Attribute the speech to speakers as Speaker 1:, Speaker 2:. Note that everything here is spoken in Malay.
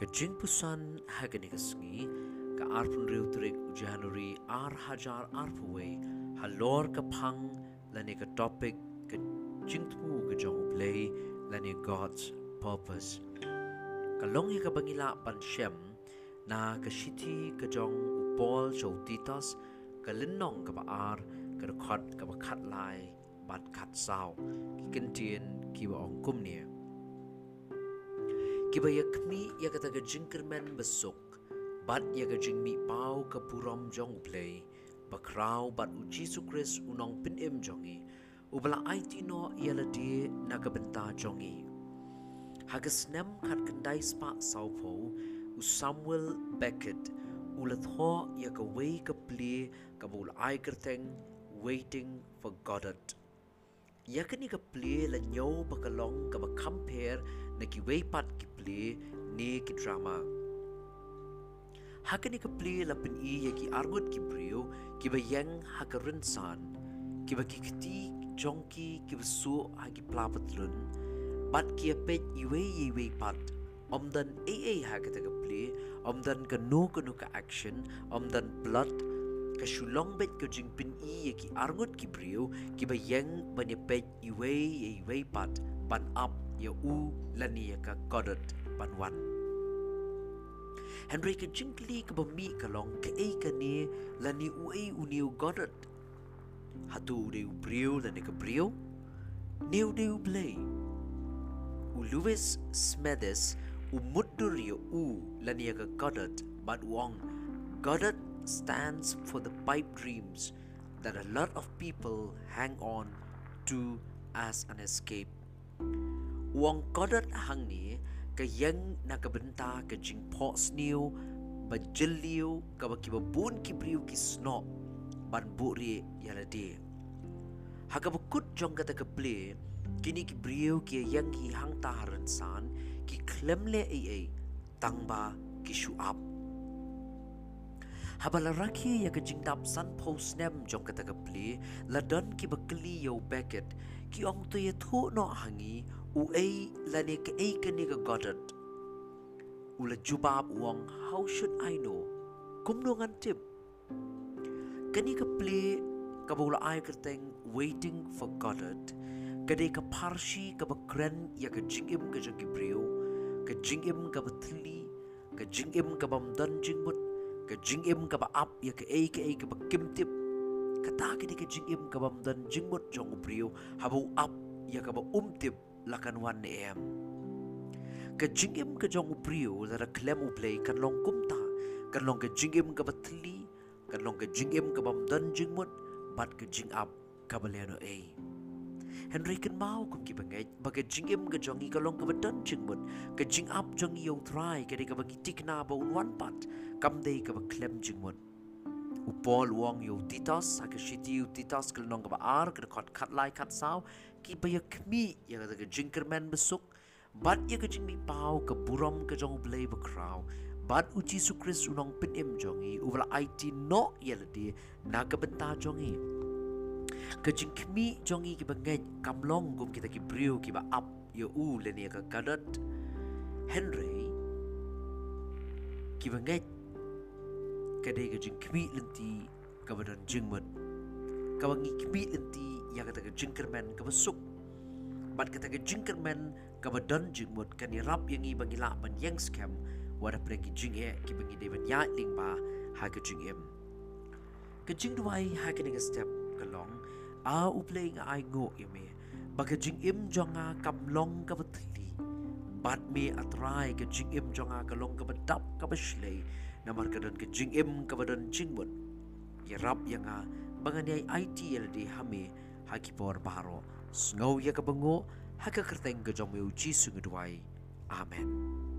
Speaker 1: ከጅንፑሳን ሀገኔገስጊ ከአርፑን ሪውትሪክ ጃኑሪ አር ሀጃር አርፑዌይ ሀሎር ከፓን ለኔ ከዶፒክ ከጅንትሙ ከጆንጉ ፕሌይ ለኔ ጎድስ ፐርፐስ ከሎንግ ከበጊላ ፓንሸም na kashiti kajong upol chautitas kalinong kabaar kadakot kabakhat lai bat khat sao kikin tien kiba ong kumnia Kibayakmi yakataga jingkerman besok, bat yakajingmi pau kapuram jong play, bakraw bat u Jesus Christ unong pinim jongi, ubala aitino yaladi nakabenta jongi. Hagasnem kat kendai spa saupo, u Samuel Beckett, ulat ho yakaway kapli kabul aikerteng waiting for Goddard. Yakani ka play la nyaw bakalong ka ba compare na ki way pat ki play ne ki drama. Hakani ka play la pin i ya ki argut ki brio ki ba yang hakarin san ki ba ki kti jonki ki ba su ha ki plapatlun bat ki a pet i way i way pat omdan a a hakata ka play omdan ka no ka no ka action omdan blood ka shulongbet ka jingpin i ki arngut ki brio ki ba yeng banyepet iwe iwe pat pan up ya u lani ka kodat pan wan. Henry ka jingli ka ba mi ka long ka e ka ne lani u e u niu godat hatu de u brio lani ka brio. Neu de u blay u Lewis Smedes u mudur ya u lani ka godat bat wong. Godat stands for the pipe dreams that a lot of people hang on to as an escape. Wong kodat hang ni kayang nakabenta ka jing pots niyo bajeliw kabakibabun kibriw kisnop ban buri yalade. Hakabukut jong kata play kini kibriw kayang hihang taharan san ki klemle ay ay tangba kisuap. Habala raki ya ka jingdap san po snem jong ka ta ka ple la don ki ba kli yo beket ki ong to ye thu no hangi u ei la ne ka ei ka ne ka godat u la jubab wong how should i know? Kum no ngan tip. Kani ka play ka bula ai ka teng waiting for godat ka de ka parshi ka ba kren ya ka jingim jang brio ka jingim ba thli ka jingim ka bam dan jingmut ka jingim ka ba ap ya ka ei ka ei ka ba kim tip. Ka ta de ka jingim ka bam dan jingmut jong brio habu ap ya ka ba um tip lakan wan em. Ka jingim ka jong prio la klem play kan long kumta kan long ka jingim ka batli kan long ka jingim ka bam dan jingmut bat ka jing up ka baleno e Henry kan mau kum ki bangai baga jingim ka jongi ka long ka badan jingmut ka jing up jongi yo try ka de ka bagi tikna ba un one pat. Kam de ka ba klem jingmut upol wong yo titas ka shiti yo titas ka long ka ba ar ka kot kat lai kat sao ki pa ya kmi ya ka jinker men besuk bat ya ka jingmi pau ka buram ka jong blay ba kraw bat su kris unong pin im jongi uwala it no ya la di ka jongi ka jing kmi jongi ki ba ngai kam long gum kita ki brio ki ba up ya u le ni ka henry ki ba ngai ka de ka jing lenti ka ba dan jingmat ka ba lenti ya kata ke jingkerman ke besuk bat kata ke jingkerman ke badan jingmut kan rap yang i bagi lak ban yang scam wada pergi jing e ki bagi devan ya ling ba ha ke jing em. Ke jing duai ha ke ning step long a u playing ai go e me. Ba jing em jonga kam long ka batli bat me atrai ke jing em jonga ka long ka badap ka bashlei namar ka dan ke jing em ka badan jingmut ya rap yang a IT LD hame haki por baro snow ya ka bango haka kerteng ga jong ji sungu duai. Amen